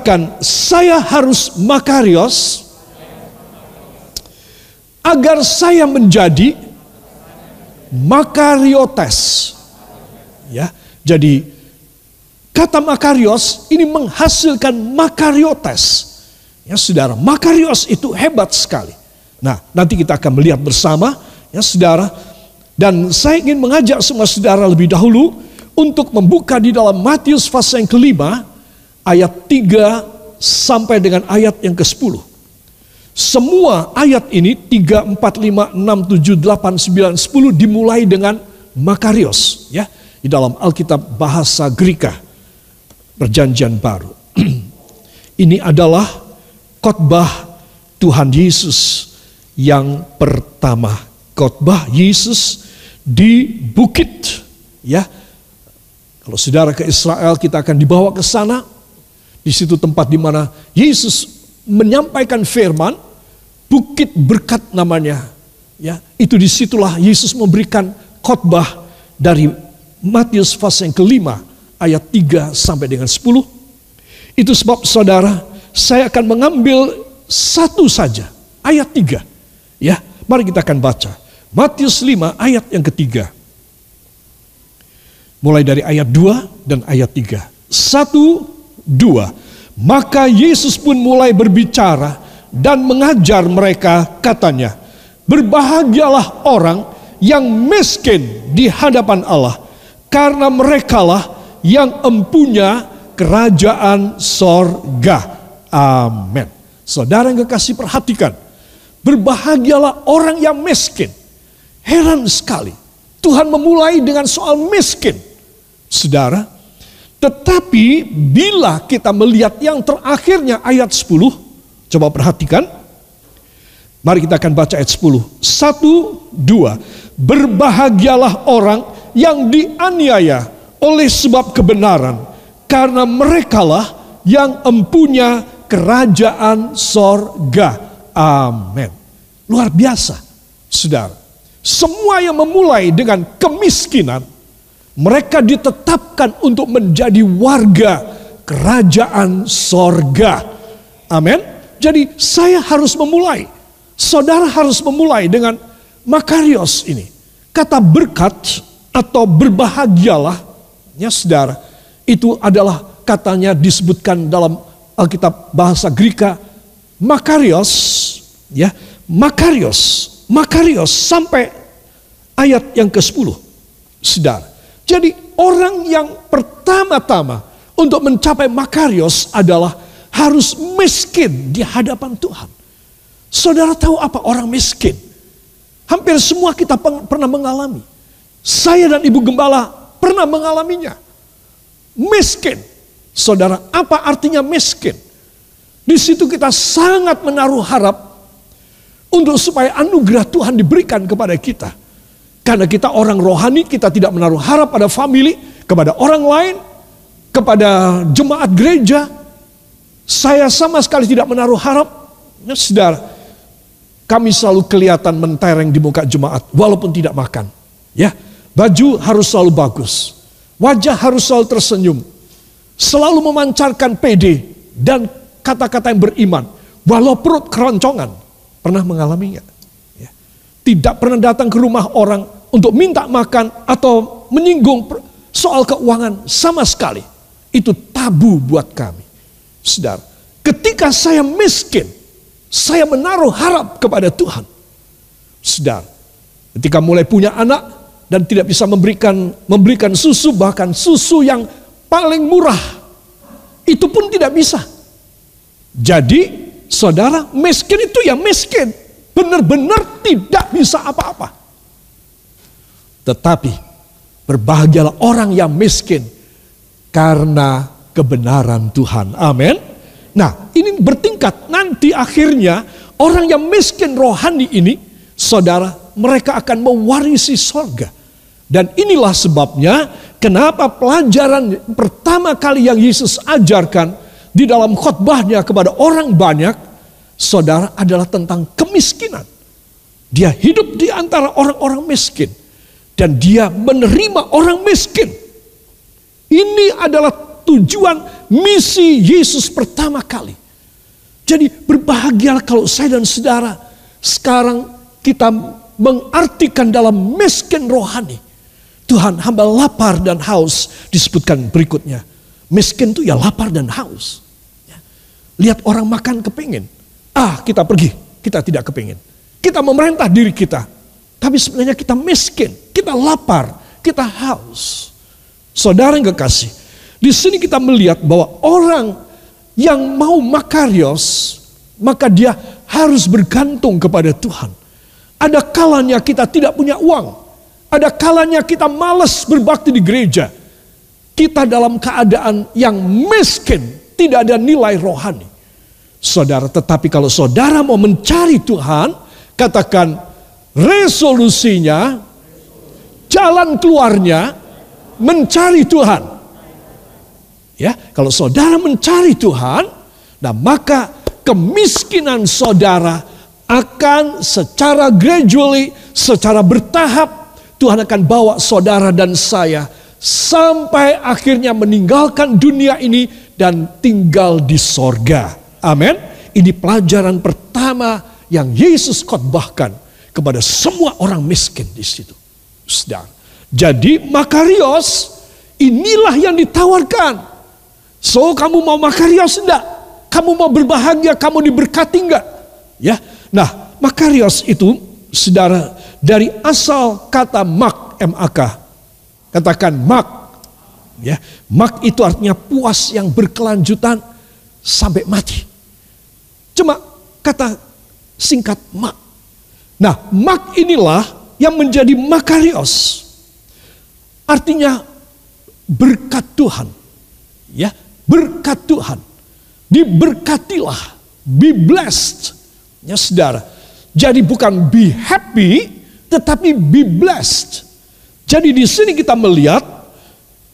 katakan, saya harus makarios agar saya menjadi makariotes. Ya, jadi kata makarios ini menghasilkan makariotes. Ya, saudara, makarios itu hebat sekali. Nah, nanti kita akan melihat bersama, ya, saudara. Dan saya ingin mengajak semua saudara lebih dahulu untuk membuka di dalam Matius pasal yang kelima, ayat 3 sampai dengan ayat yang ke-10. Semua ayat ini 3, 4, 5, 6, 7, 8, 9, 10 dimulai dengan Makarios. ya Di dalam Alkitab bahasa Greka. Perjanjian baru. ini adalah khotbah Tuhan Yesus yang pertama. Khotbah Yesus di bukit. Ya, kalau saudara ke Israel kita akan dibawa ke sana. Di situ tempat di mana Yesus menyampaikan firman, bukit berkat namanya. Ya, itu di situlah Yesus memberikan khotbah dari Matius pasal yang kelima ayat 3 sampai dengan 10. Itu sebab saudara, saya akan mengambil satu saja, ayat 3. Ya, mari kita akan baca. Matius 5 ayat yang ketiga. Mulai dari ayat 2 dan ayat 3. Satu, dua. Maka Yesus pun mulai berbicara dan mengajar mereka katanya, Berbahagialah orang yang miskin di hadapan Allah, karena merekalah yang empunya kerajaan sorga. Amin. Saudara yang kekasih perhatikan, berbahagialah orang yang miskin. Heran sekali, Tuhan memulai dengan soal miskin. Saudara, tetapi bila kita melihat yang terakhirnya ayat 10, coba perhatikan. Mari kita akan baca ayat 10. Satu, dua. Berbahagialah orang yang dianiaya oleh sebab kebenaran. Karena merekalah yang empunya kerajaan sorga. Amin. Luar biasa, saudara. Semua yang memulai dengan kemiskinan, mereka ditetapkan untuk menjadi warga kerajaan sorga. Amin. Jadi saya harus memulai. Saudara harus memulai dengan makarios ini. Kata berkat atau berbahagialah. Ya saudara. Itu adalah katanya disebutkan dalam Alkitab bahasa Greka. Makarios. Ya. Makarios. Makarios sampai ayat yang ke-10. Saudara. Jadi orang yang pertama-tama untuk mencapai makarios adalah harus miskin di hadapan Tuhan. Saudara tahu apa orang miskin? Hampir semua kita pernah mengalami. Saya dan Ibu Gembala pernah mengalaminya. Miskin. Saudara, apa artinya miskin? Di situ kita sangat menaruh harap untuk supaya anugerah Tuhan diberikan kepada kita. Karena kita orang rohani, kita tidak menaruh harap pada family, kepada orang lain, kepada jemaat gereja. Saya sama sekali tidak menaruh harap. Ya, saudara, kami selalu kelihatan mentereng di muka jemaat, walaupun tidak makan. Ya, baju harus selalu bagus, wajah harus selalu tersenyum, selalu memancarkan PD dan kata-kata yang beriman, walau perut keroncongan. Pernah mengalaminya? Tidak pernah datang ke rumah orang untuk minta makan atau menyinggung soal keuangan sama sekali. Itu tabu buat kami. Saudara, ketika saya miskin, saya menaruh harap kepada Tuhan. Saudara, ketika mulai punya anak dan tidak bisa memberikan memberikan susu bahkan susu yang paling murah itu pun tidak bisa. Jadi, saudara, miskin itu ya miskin benar-benar tidak bisa apa-apa. Tetapi berbahagialah orang yang miskin karena kebenaran Tuhan. Amin. Nah, ini bertingkat. Nanti akhirnya orang yang miskin rohani ini, saudara, mereka akan mewarisi sorga. Dan inilah sebabnya kenapa pelajaran pertama kali yang Yesus ajarkan di dalam khotbahnya kepada orang banyak saudara adalah tentang kemiskinan. Dia hidup di antara orang-orang miskin. Dan dia menerima orang miskin. Ini adalah tujuan misi Yesus pertama kali. Jadi berbahagialah kalau saya dan saudara sekarang kita mengartikan dalam miskin rohani. Tuhan hamba lapar dan haus disebutkan berikutnya. Miskin itu ya lapar dan haus. Ya. Lihat orang makan kepingin. Ah kita pergi, kita tidak kepingin. Kita memerintah diri kita. Tapi sebenarnya kita miskin, kita lapar, kita haus. Saudara yang kekasih, di sini kita melihat bahwa orang yang mau makarios, maka dia harus bergantung kepada Tuhan. Ada kalanya kita tidak punya uang. Ada kalanya kita malas berbakti di gereja. Kita dalam keadaan yang miskin, tidak ada nilai rohani. Saudara, tetapi kalau saudara mau mencari Tuhan, katakan resolusinya, jalan keluarnya, mencari Tuhan. Ya, kalau saudara mencari Tuhan, nah maka kemiskinan saudara akan secara gradually, secara bertahap Tuhan akan bawa saudara dan saya sampai akhirnya meninggalkan dunia ini dan tinggal di sorga. Amin. Ini pelajaran pertama yang Yesus khotbahkan kepada semua orang miskin di situ. Sedang. Jadi Makarios inilah yang ditawarkan. So kamu mau Makarios enggak? Kamu mau berbahagia, kamu diberkati enggak? Ya. Nah, Makarios itu saudara dari asal kata mak MAK. Katakan mak. Ya, mak itu artinya puas yang berkelanjutan sampai mati. Cuma kata singkat mak. Nah, mak inilah yang menjadi makarios. Artinya berkat Tuhan. Ya, berkat Tuhan. Diberkatilah, be blessed. Ya, Saudara. Jadi bukan be happy, tetapi be blessed. Jadi di sini kita melihat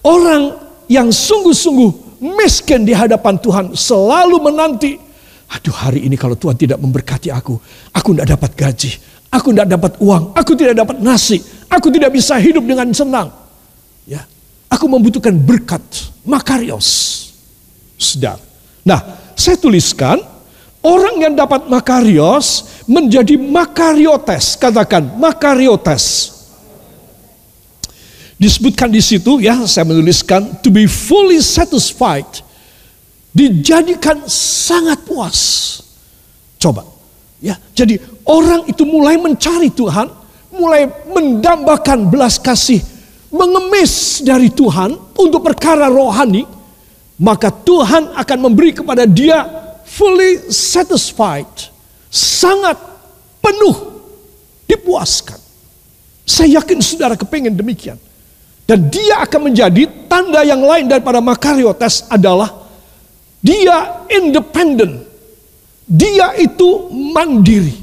orang yang sungguh-sungguh miskin di hadapan Tuhan selalu menanti, aduh hari ini kalau Tuhan tidak memberkati aku, aku tidak dapat gaji, aku tidak dapat uang, aku tidak dapat nasi, aku tidak bisa hidup dengan senang. Ya, aku membutuhkan berkat, makarios. Sedang. Nah, saya tuliskan orang yang dapat makarios menjadi makariotes. Katakan makariotes. Disebutkan di situ ya, saya menuliskan to be fully satisfied. Dijadikan sangat puas. Coba. Ya, jadi orang itu mulai mencari Tuhan, mulai mendambakan belas kasih, mengemis dari Tuhan untuk perkara rohani, maka Tuhan akan memberi kepada dia fully satisfied sangat penuh dipuaskan. Saya yakin saudara kepengen demikian. Dan dia akan menjadi tanda yang lain daripada makariotes adalah dia independen. Dia itu mandiri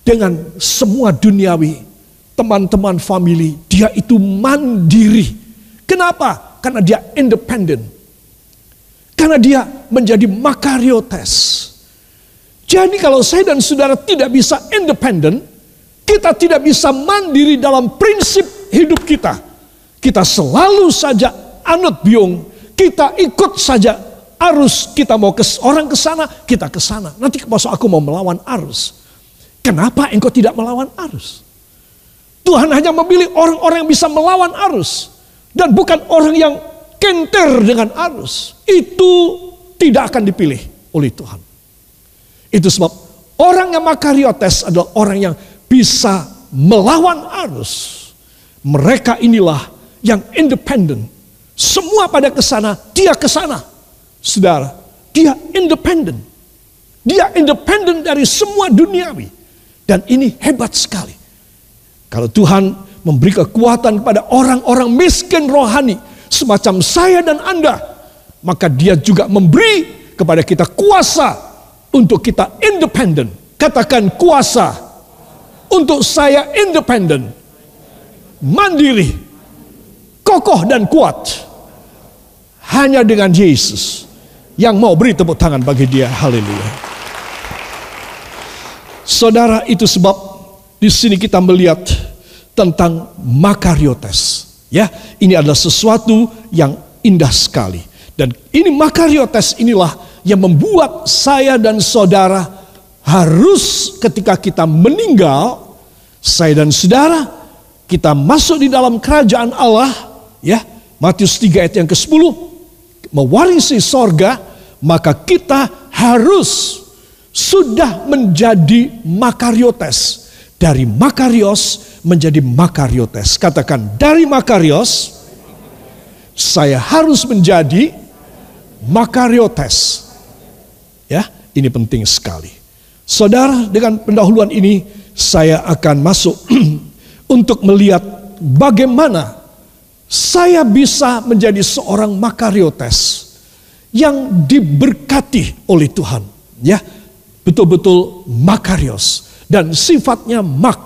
dengan semua duniawi, teman-teman family, dia itu mandiri. Kenapa? Karena dia independen. Karena dia menjadi makariotes. Jadi kalau saya dan saudara tidak bisa independen, kita tidak bisa mandiri dalam prinsip hidup kita. Kita selalu saja anut biung, kita ikut saja arus. Kita mau ke orang ke sana, kita ke sana. Nanti masuk aku mau melawan arus. Kenapa engkau tidak melawan arus? Tuhan hanya memilih orang-orang yang bisa melawan arus dan bukan orang yang kenter dengan arus. Itu tidak akan dipilih oleh Tuhan. Itu sebab orang yang makariotes adalah orang yang bisa melawan arus. Mereka inilah yang independen. Semua pada ke sana, dia ke sana. Saudara, dia independen. Dia independen dari semua duniawi. Dan ini hebat sekali. Kalau Tuhan memberi kekuatan kepada orang-orang miskin rohani semacam saya dan Anda, maka dia juga memberi kepada kita kuasa untuk kita independen. Katakan kuasa untuk saya independen, mandiri, kokoh dan kuat. Hanya dengan Yesus yang mau beri tepuk tangan bagi dia. Haleluya. Saudara itu sebab di sini kita melihat tentang makariotes. Ya, ini adalah sesuatu yang indah sekali. Dan ini makariotes inilah yang membuat saya dan saudara harus ketika kita meninggal, saya dan saudara kita masuk di dalam kerajaan Allah, ya Matius 3 ayat yang ke-10, mewarisi sorga, maka kita harus sudah menjadi makariotes. Dari makarios menjadi makariotes. Katakan dari makarios, saya harus menjadi makariotes. Ya, ini penting sekali. Saudara, dengan pendahuluan ini saya akan masuk untuk melihat bagaimana saya bisa menjadi seorang makariotes yang diberkati oleh Tuhan. Ya, betul-betul makarios dan sifatnya mak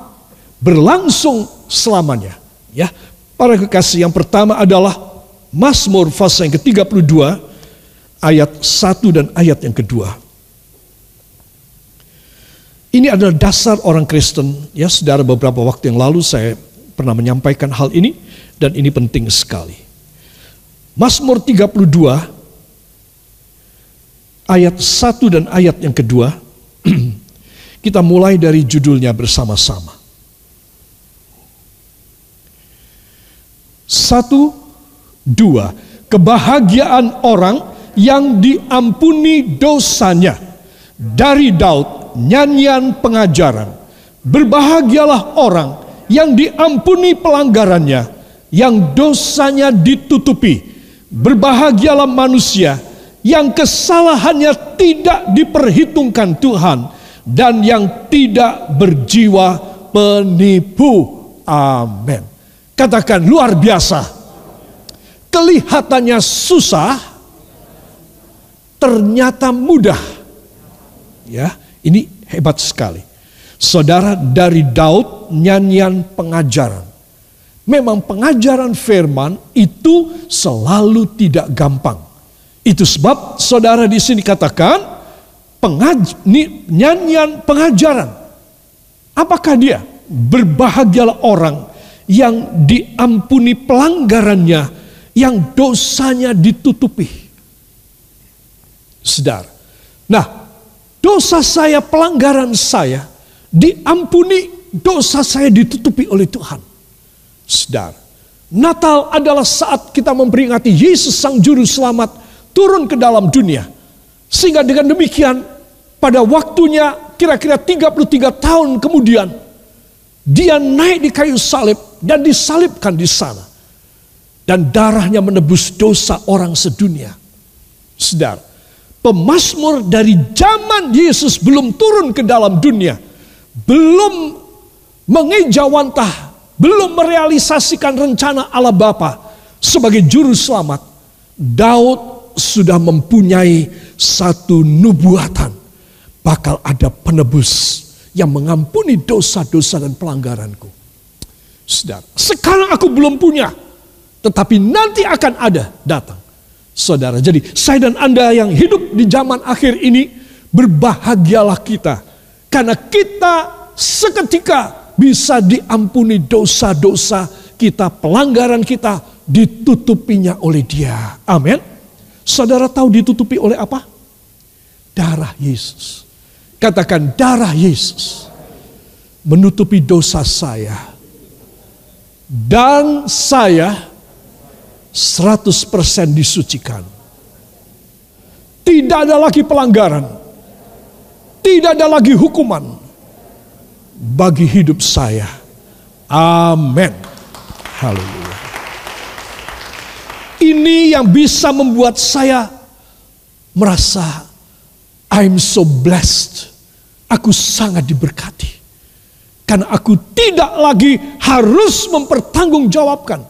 berlangsung selamanya. Ya, para kekasih yang pertama adalah Mazmur pasal yang ke-32 ayat 1 dan ayat yang kedua. Ini adalah dasar orang Kristen. Ya, saudara beberapa waktu yang lalu saya pernah menyampaikan hal ini dan ini penting sekali. Mazmur 32 ayat 1 dan ayat yang kedua. kita mulai dari judulnya bersama-sama. Satu, dua. Kebahagiaan orang yang diampuni dosanya. Dari Daud, nyanyian pengajaran. Berbahagialah orang yang diampuni pelanggarannya, yang dosanya ditutupi. Berbahagialah manusia yang kesalahannya tidak diperhitungkan Tuhan dan yang tidak berjiwa penipu. Amin. Katakan luar biasa. Kelihatannya susah, ternyata mudah. Ya, ini hebat sekali. Saudara dari Daud nyanyian pengajaran. Memang pengajaran firman itu selalu tidak gampang. Itu sebab saudara di sini katakan pengaj nyanyian pengajaran. Apakah dia? Berbahagialah orang yang diampuni pelanggarannya, yang dosanya ditutupi. Sedar. Nah, dosa saya, pelanggaran saya diampuni, dosa saya ditutupi oleh Tuhan. Sedar. Natal adalah saat kita memperingati Yesus Sang Juru Selamat turun ke dalam dunia. Sehingga dengan demikian pada waktunya kira-kira 33 tahun kemudian dia naik di kayu salib dan disalibkan di sana. Dan darahnya menebus dosa orang sedunia. Sedar, Pemasmur dari zaman Yesus belum turun ke dalam dunia. Belum mengejawantah, belum merealisasikan rencana Allah Bapa sebagai juru selamat. Daud sudah mempunyai satu nubuatan. Bakal ada penebus yang mengampuni dosa-dosa dan pelanggaranku. Saudara, sekarang aku belum punya. Tetapi nanti akan ada datang saudara. Jadi saya dan Anda yang hidup di zaman akhir ini berbahagialah kita. Karena kita seketika bisa diampuni dosa-dosa kita, pelanggaran kita ditutupinya oleh dia. Amin. Saudara tahu ditutupi oleh apa? Darah Yesus. Katakan darah Yesus menutupi dosa saya. Dan saya 100% disucikan. Tidak ada lagi pelanggaran. Tidak ada lagi hukuman bagi hidup saya. Amin. Haleluya. Ini yang bisa membuat saya merasa I'm so blessed. Aku sangat diberkati. Karena aku tidak lagi harus mempertanggungjawabkan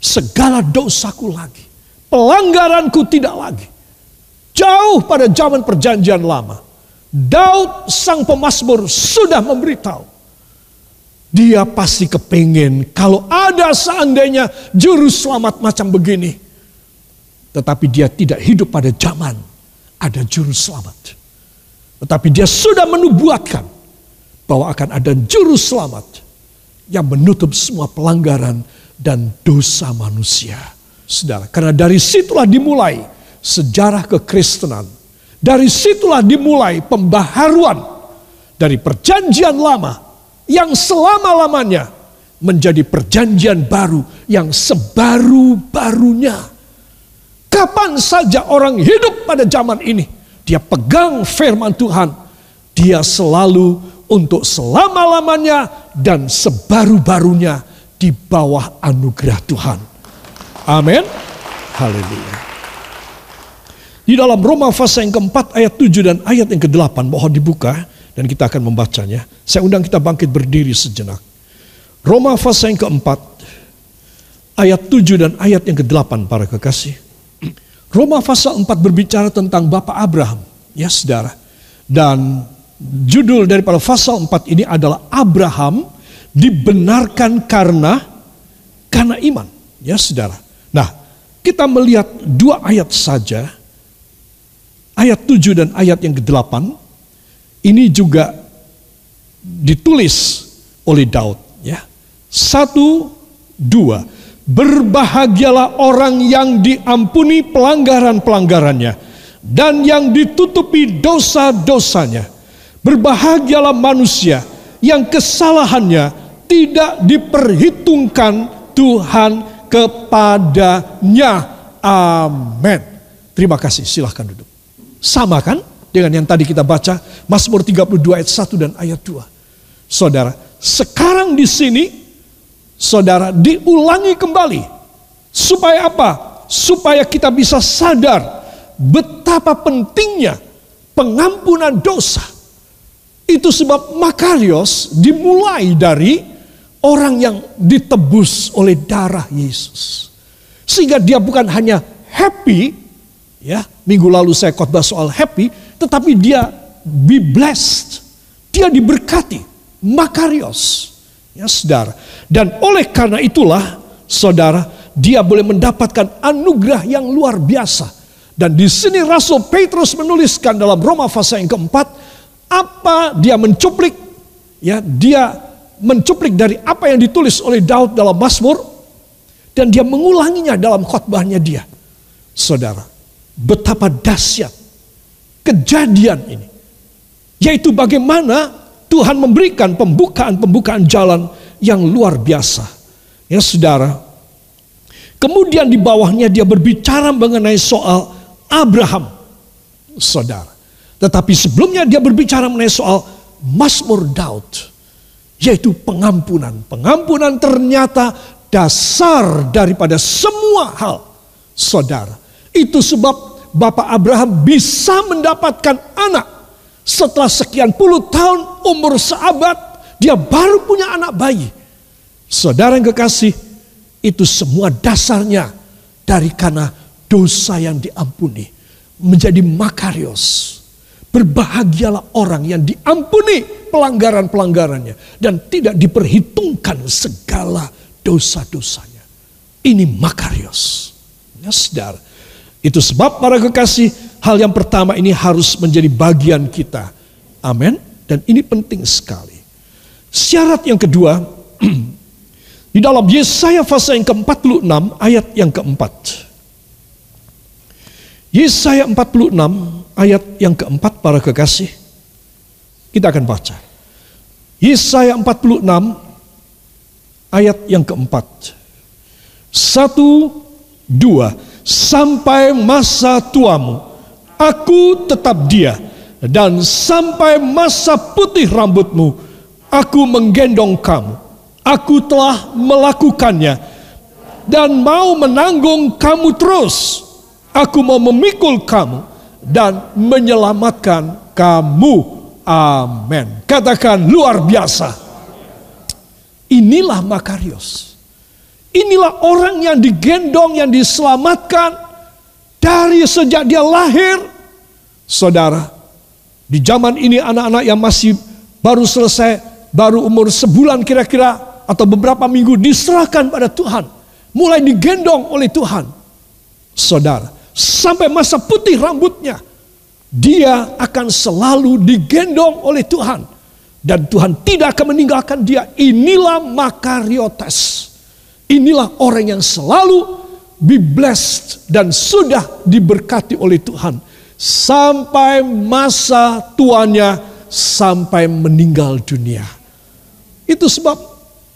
segala dosaku lagi. Pelanggaranku tidak lagi. Jauh pada zaman perjanjian lama. Daud sang pemasmur sudah memberitahu. Dia pasti kepingin kalau ada seandainya juru selamat macam begini. Tetapi dia tidak hidup pada zaman ada juru selamat. Tetapi dia sudah menubuatkan bahwa akan ada juru selamat yang menutup semua pelanggaran dan dosa manusia. Saudara, karena dari situlah dimulai sejarah kekristenan. Dari situlah dimulai pembaharuan dari perjanjian lama yang selama-lamanya menjadi perjanjian baru yang sebaru-barunya. Kapan saja orang hidup pada zaman ini, dia pegang firman Tuhan, dia selalu untuk selama-lamanya dan sebaru-barunya di bawah anugerah Tuhan. Amin. Haleluya. Di dalam Roma pasal yang keempat ayat 7 dan ayat yang ke-8 mohon dibuka dan kita akan membacanya. Saya undang kita bangkit berdiri sejenak. Roma pasal yang keempat ayat 7 dan ayat yang ke-8 para kekasih. Roma pasal 4 berbicara tentang Bapak Abraham, ya saudara. Dan judul daripada pasal 4 ini adalah Abraham dibenarkan karena karena iman, ya saudara. Nah, kita melihat dua ayat saja ayat 7 dan ayat yang ke-8 ini juga ditulis oleh Daud ya. Satu, dua. Berbahagialah orang yang diampuni pelanggaran-pelanggarannya dan yang ditutupi dosa-dosanya. Berbahagialah manusia yang kesalahannya tidak diperhitungkan Tuhan kepadanya. Amin. Terima kasih, silahkan duduk. Sama kan dengan yang tadi kita baca Mazmur 32 ayat 1 dan ayat 2. Saudara, sekarang di sini saudara diulangi kembali. Supaya apa? Supaya kita bisa sadar betapa pentingnya pengampunan dosa. Itu sebab Makarios dimulai dari orang yang ditebus oleh darah Yesus. Sehingga dia bukan hanya happy Ya, minggu lalu saya khotbah soal happy, tetapi dia be blessed. Dia diberkati, makarios. Ya, saudara. Dan oleh karena itulah, saudara, dia boleh mendapatkan anugerah yang luar biasa. Dan di sini Rasul Petrus menuliskan dalam Roma pasal yang keempat, apa dia mencuplik, ya dia mencuplik dari apa yang ditulis oleh Daud dalam Mazmur, dan dia mengulanginya dalam khotbahnya dia. Saudara, betapa dahsyat kejadian ini. Yaitu bagaimana Tuhan memberikan pembukaan-pembukaan jalan yang luar biasa. Ya saudara. Kemudian di bawahnya dia berbicara mengenai soal Abraham. Saudara. Tetapi sebelumnya dia berbicara mengenai soal Mazmur Daud. Yaitu pengampunan. Pengampunan ternyata dasar daripada semua hal. Saudara itu sebab Bapak Abraham bisa mendapatkan anak. Setelah sekian puluh tahun umur seabad, dia baru punya anak bayi. Saudara yang kekasih, itu semua dasarnya dari karena dosa yang diampuni. Menjadi makarios. Berbahagialah orang yang diampuni pelanggaran-pelanggarannya. Dan tidak diperhitungkan segala dosa-dosanya. Ini makarios. Ya. Itu sebab para kekasih, hal yang pertama ini harus menjadi bagian kita. Amin. Dan ini penting sekali. Syarat yang kedua, di dalam Yesaya pasal yang ke-46 ayat yang keempat. Yesaya 46 ayat yang keempat para kekasih. Kita akan baca. Yesaya 46 ayat yang keempat. Satu, dua sampai masa tuamu. Aku tetap dia. Dan sampai masa putih rambutmu, aku menggendong kamu. Aku telah melakukannya dan mau menanggung kamu terus. Aku mau memikul kamu dan menyelamatkan kamu. Amin. Katakan luar biasa. Inilah Makarios. Inilah orang yang digendong, yang diselamatkan dari sejak dia lahir. Saudara, di zaman ini anak-anak yang masih baru selesai, baru umur sebulan kira-kira atau beberapa minggu diserahkan pada Tuhan. Mulai digendong oleh Tuhan. Saudara, sampai masa putih rambutnya, dia akan selalu digendong oleh Tuhan. Dan Tuhan tidak akan meninggalkan dia. Inilah makariotes Inilah orang yang selalu be blessed dan sudah diberkati oleh Tuhan sampai masa tuanya sampai meninggal dunia. Itu sebab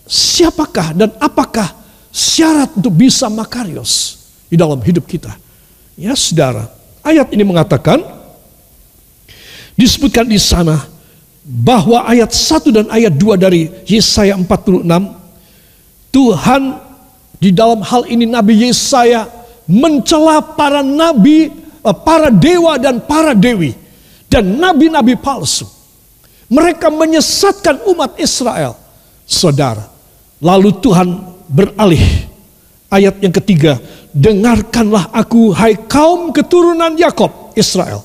siapakah dan apakah syarat untuk bisa makarios di dalam hidup kita? Ya saudara, ayat ini mengatakan disebutkan di sana bahwa ayat 1 dan ayat 2 dari Yesaya 46 Tuhan di dalam hal ini Nabi Yesaya mencela para nabi, eh, para dewa dan para dewi dan nabi-nabi palsu. Mereka menyesatkan umat Israel. Saudara, lalu Tuhan beralih ayat yang ketiga, dengarkanlah aku hai kaum keturunan Yakob Israel.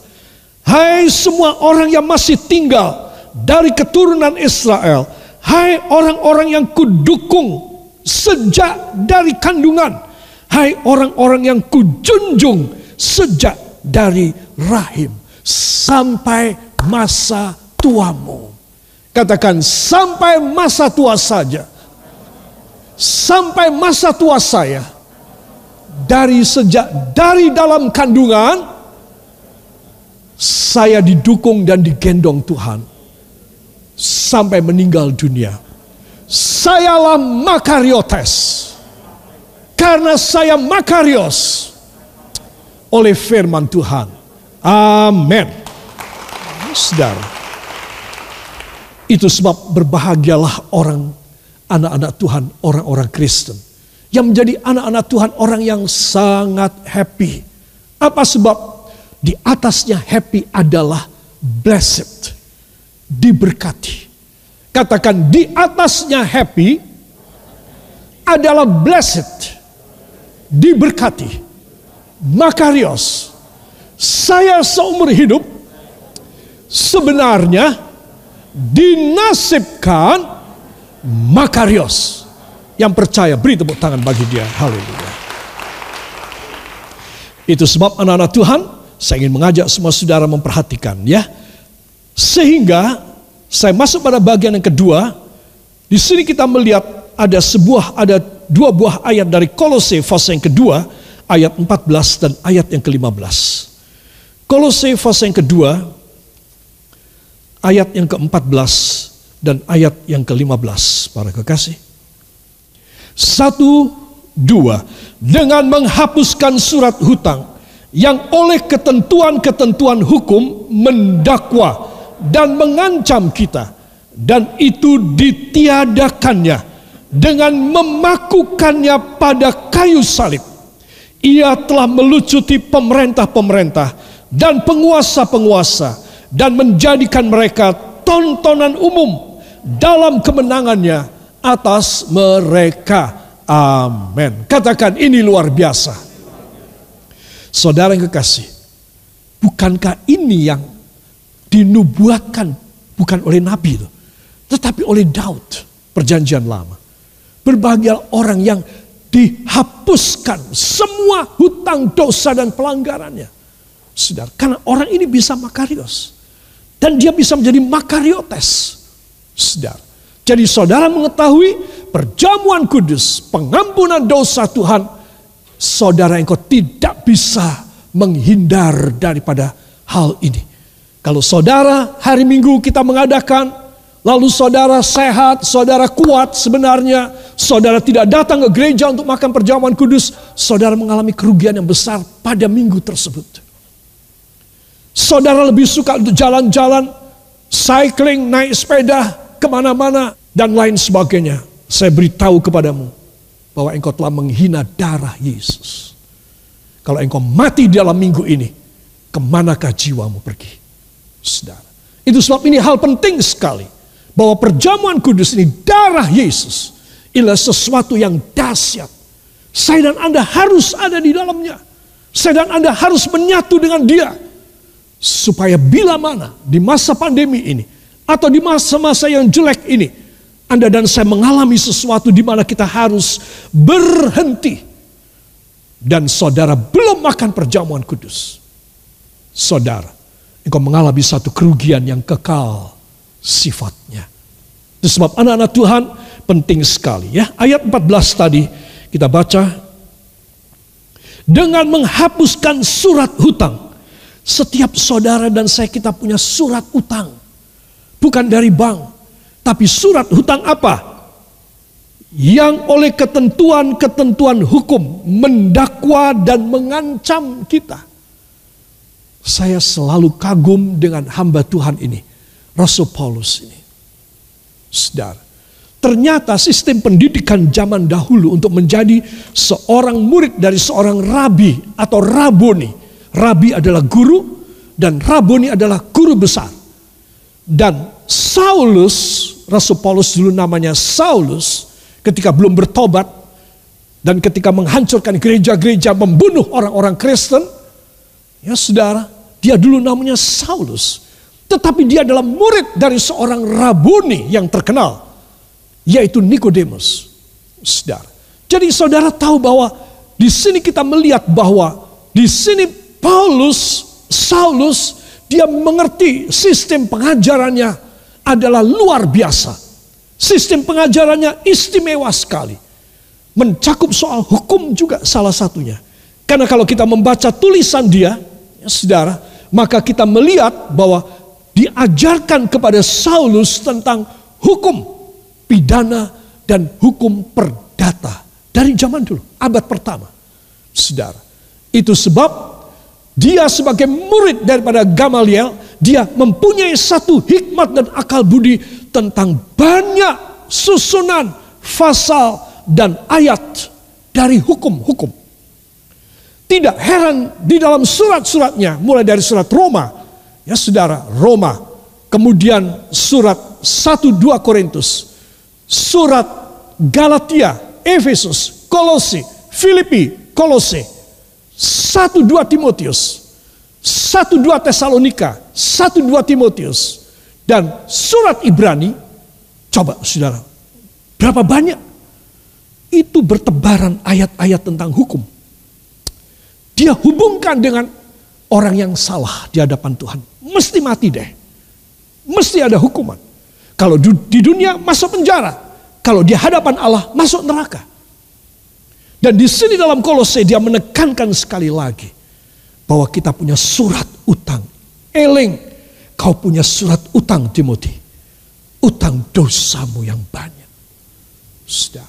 Hai semua orang yang masih tinggal dari keturunan Israel. Hai orang-orang yang kudukung sejak dari kandungan. Hai orang-orang yang kujunjung sejak dari rahim sampai masa tuamu. Katakan sampai masa tua saja. Sampai masa tua saya. Dari sejak dari dalam kandungan saya didukung dan digendong Tuhan sampai meninggal dunia sayalah Makariotes. Karena saya Makarios oleh firman Tuhan. Amin. Saudara, itu sebab berbahagialah orang anak-anak Tuhan, orang-orang Kristen. Yang menjadi anak-anak Tuhan orang yang sangat happy. Apa sebab? Di atasnya happy adalah blessed. Diberkati Katakan di atasnya happy adalah blessed. Diberkati. Makarios. Saya seumur hidup sebenarnya dinasibkan Makarios. Yang percaya beri tepuk tangan bagi dia. Haleluya. Itu sebab anak-anak Tuhan, saya ingin mengajak semua saudara memperhatikan ya. Sehingga saya masuk pada bagian yang kedua. Di sini kita melihat ada sebuah ada dua buah ayat dari Kolose fase yang kedua ayat 14 dan ayat yang ke-15. Kolose fase yang kedua ayat yang ke-14 dan ayat yang ke-15 para kekasih. Satu, dua. Dengan menghapuskan surat hutang yang oleh ketentuan-ketentuan hukum mendakwa dan mengancam kita dan itu ditiadakannya dengan memakukannya pada kayu salib. Ia telah melucuti pemerintah-pemerintah dan penguasa-penguasa dan menjadikan mereka tontonan umum dalam kemenangannya atas mereka. Amin. Katakan ini luar biasa. Saudara yang kekasih, bukankah ini yang dinubuatkan bukan oleh nabi itu, tetapi oleh Daud perjanjian lama. Berbahagia orang yang dihapuskan semua hutang dosa dan pelanggarannya. Saudara, karena orang ini bisa makarios. Dan dia bisa menjadi makariotes. Saudara. Jadi saudara mengetahui perjamuan kudus, pengampunan dosa Tuhan. Saudara engkau tidak bisa menghindar daripada hal ini. Kalau saudara hari Minggu kita mengadakan, lalu saudara sehat, saudara kuat sebenarnya, saudara tidak datang ke gereja untuk makan perjamuan kudus, saudara mengalami kerugian yang besar pada minggu tersebut. Saudara lebih suka untuk jalan-jalan, cycling, naik sepeda, ke mana-mana, dan lain sebagainya. Saya beritahu kepadamu bahwa engkau telah menghina darah Yesus. Kalau engkau mati dalam minggu ini, ke manakah jiwamu pergi? Saudara. Itu sebab ini hal penting sekali. Bahwa perjamuan kudus ini darah Yesus. Inilah sesuatu yang dahsyat. Saya dan Anda harus ada di dalamnya. Saya dan Anda harus menyatu dengan dia. Supaya bila mana di masa pandemi ini. Atau di masa-masa yang jelek ini. Anda dan saya mengalami sesuatu di mana kita harus berhenti. Dan saudara belum makan perjamuan kudus. Saudara, engkau mengalami satu kerugian yang kekal sifatnya. Itu sebab anak-anak Tuhan penting sekali ya. Ayat 14 tadi kita baca dengan menghapuskan surat hutang. Setiap saudara dan saya kita punya surat hutang. Bukan dari bank. Tapi surat hutang apa? Yang oleh ketentuan-ketentuan hukum mendakwa dan mengancam kita. Saya selalu kagum dengan hamba Tuhan ini. Rasul Paulus ini. Saudara, ternyata sistem pendidikan zaman dahulu untuk menjadi seorang murid dari seorang rabi atau raboni. Rabi adalah guru dan raboni adalah guru besar. Dan Saulus, Rasul Paulus dulu namanya Saulus, ketika belum bertobat dan ketika menghancurkan gereja-gereja, membunuh orang-orang Kristen, ya saudara, dia dulu namanya Saulus. Tetapi dia adalah murid dari seorang rabuni yang terkenal. Yaitu Nikodemus. Saudara. Jadi saudara tahu bahwa di sini kita melihat bahwa di sini Paulus, Saulus, dia mengerti sistem pengajarannya adalah luar biasa. Sistem pengajarannya istimewa sekali. Mencakup soal hukum juga salah satunya. Karena kalau kita membaca tulisan dia, ya saudara, maka kita melihat bahwa diajarkan kepada Saulus tentang hukum pidana dan hukum perdata dari zaman dulu, abad pertama. Saudara, itu sebab dia sebagai murid daripada Gamaliel, dia mempunyai satu hikmat dan akal budi tentang banyak susunan, fasal, dan ayat dari hukum-hukum. Tidak heran di dalam surat-suratnya, mulai dari surat Roma, Ya saudara, Roma. Kemudian surat 1-2 Korintus. Surat Galatia, Efesus, Kolose, Filipi, Kolose. 1-2 Timotius. 1-2 Tesalonika, 1-2 Timotius. Dan surat Ibrani, coba saudara, berapa banyak? Itu bertebaran ayat-ayat tentang hukum. Dia hubungkan dengan orang yang salah di hadapan Tuhan mesti mati deh. Mesti ada hukuman. Kalau di dunia masuk penjara, kalau di hadapan Allah masuk neraka. Dan di sini dalam kolose dia menekankan sekali lagi bahwa kita punya surat utang. Eleng, kau punya surat utang Timothy. Utang dosamu yang banyak. Sudah.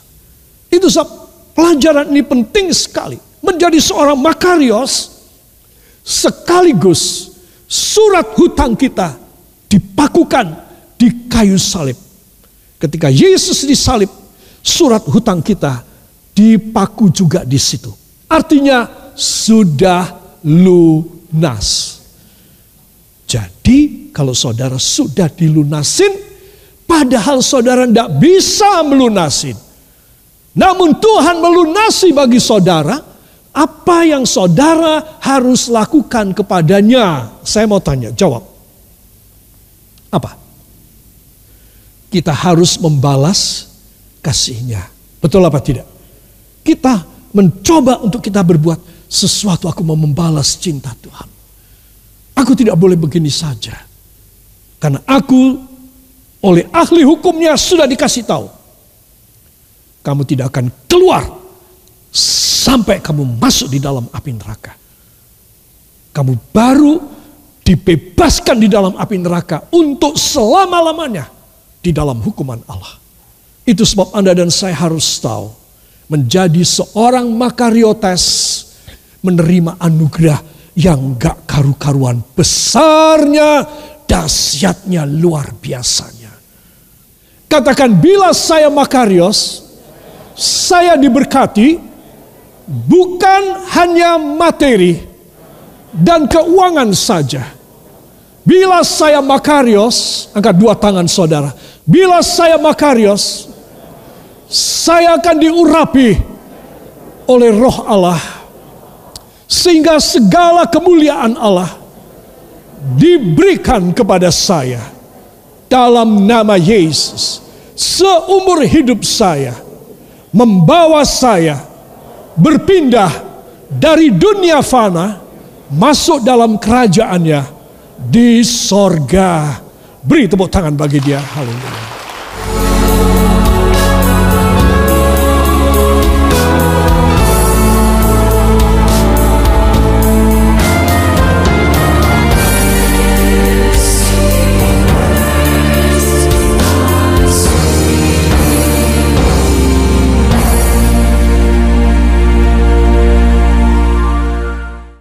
Itu sebab pelajaran ini penting sekali. Menjadi seorang makarios sekaligus surat hutang kita dipakukan di kayu salib. Ketika Yesus disalib, surat hutang kita dipaku juga di situ. Artinya sudah lunas. Jadi kalau saudara sudah dilunasin, padahal saudara tidak bisa melunasin. Namun Tuhan melunasi bagi saudara, apa yang saudara harus lakukan kepadanya? Saya mau tanya, jawab. Apa? Kita harus membalas kasihnya. Betul apa tidak? Kita mencoba untuk kita berbuat sesuatu aku mau membalas cinta Tuhan. Aku tidak boleh begini saja. Karena aku oleh ahli hukumnya sudah dikasih tahu. Kamu tidak akan keluar sampai kamu masuk di dalam api neraka. Kamu baru dibebaskan di dalam api neraka untuk selama-lamanya di dalam hukuman Allah. Itu sebab Anda dan saya harus tahu menjadi seorang makariotes menerima anugerah yang gak karu-karuan besarnya, dahsyatnya, luar biasanya. Katakan bila saya makarios, saya diberkati, bukan hanya materi dan keuangan saja. Bila saya makarios, angkat dua tangan saudara. Bila saya makarios, saya akan diurapi oleh roh Allah. Sehingga segala kemuliaan Allah diberikan kepada saya dalam nama Yesus. Seumur hidup saya membawa saya berpindah dari dunia fana masuk dalam kerajaannya di sorga. Beri tepuk tangan bagi dia. Haleluya.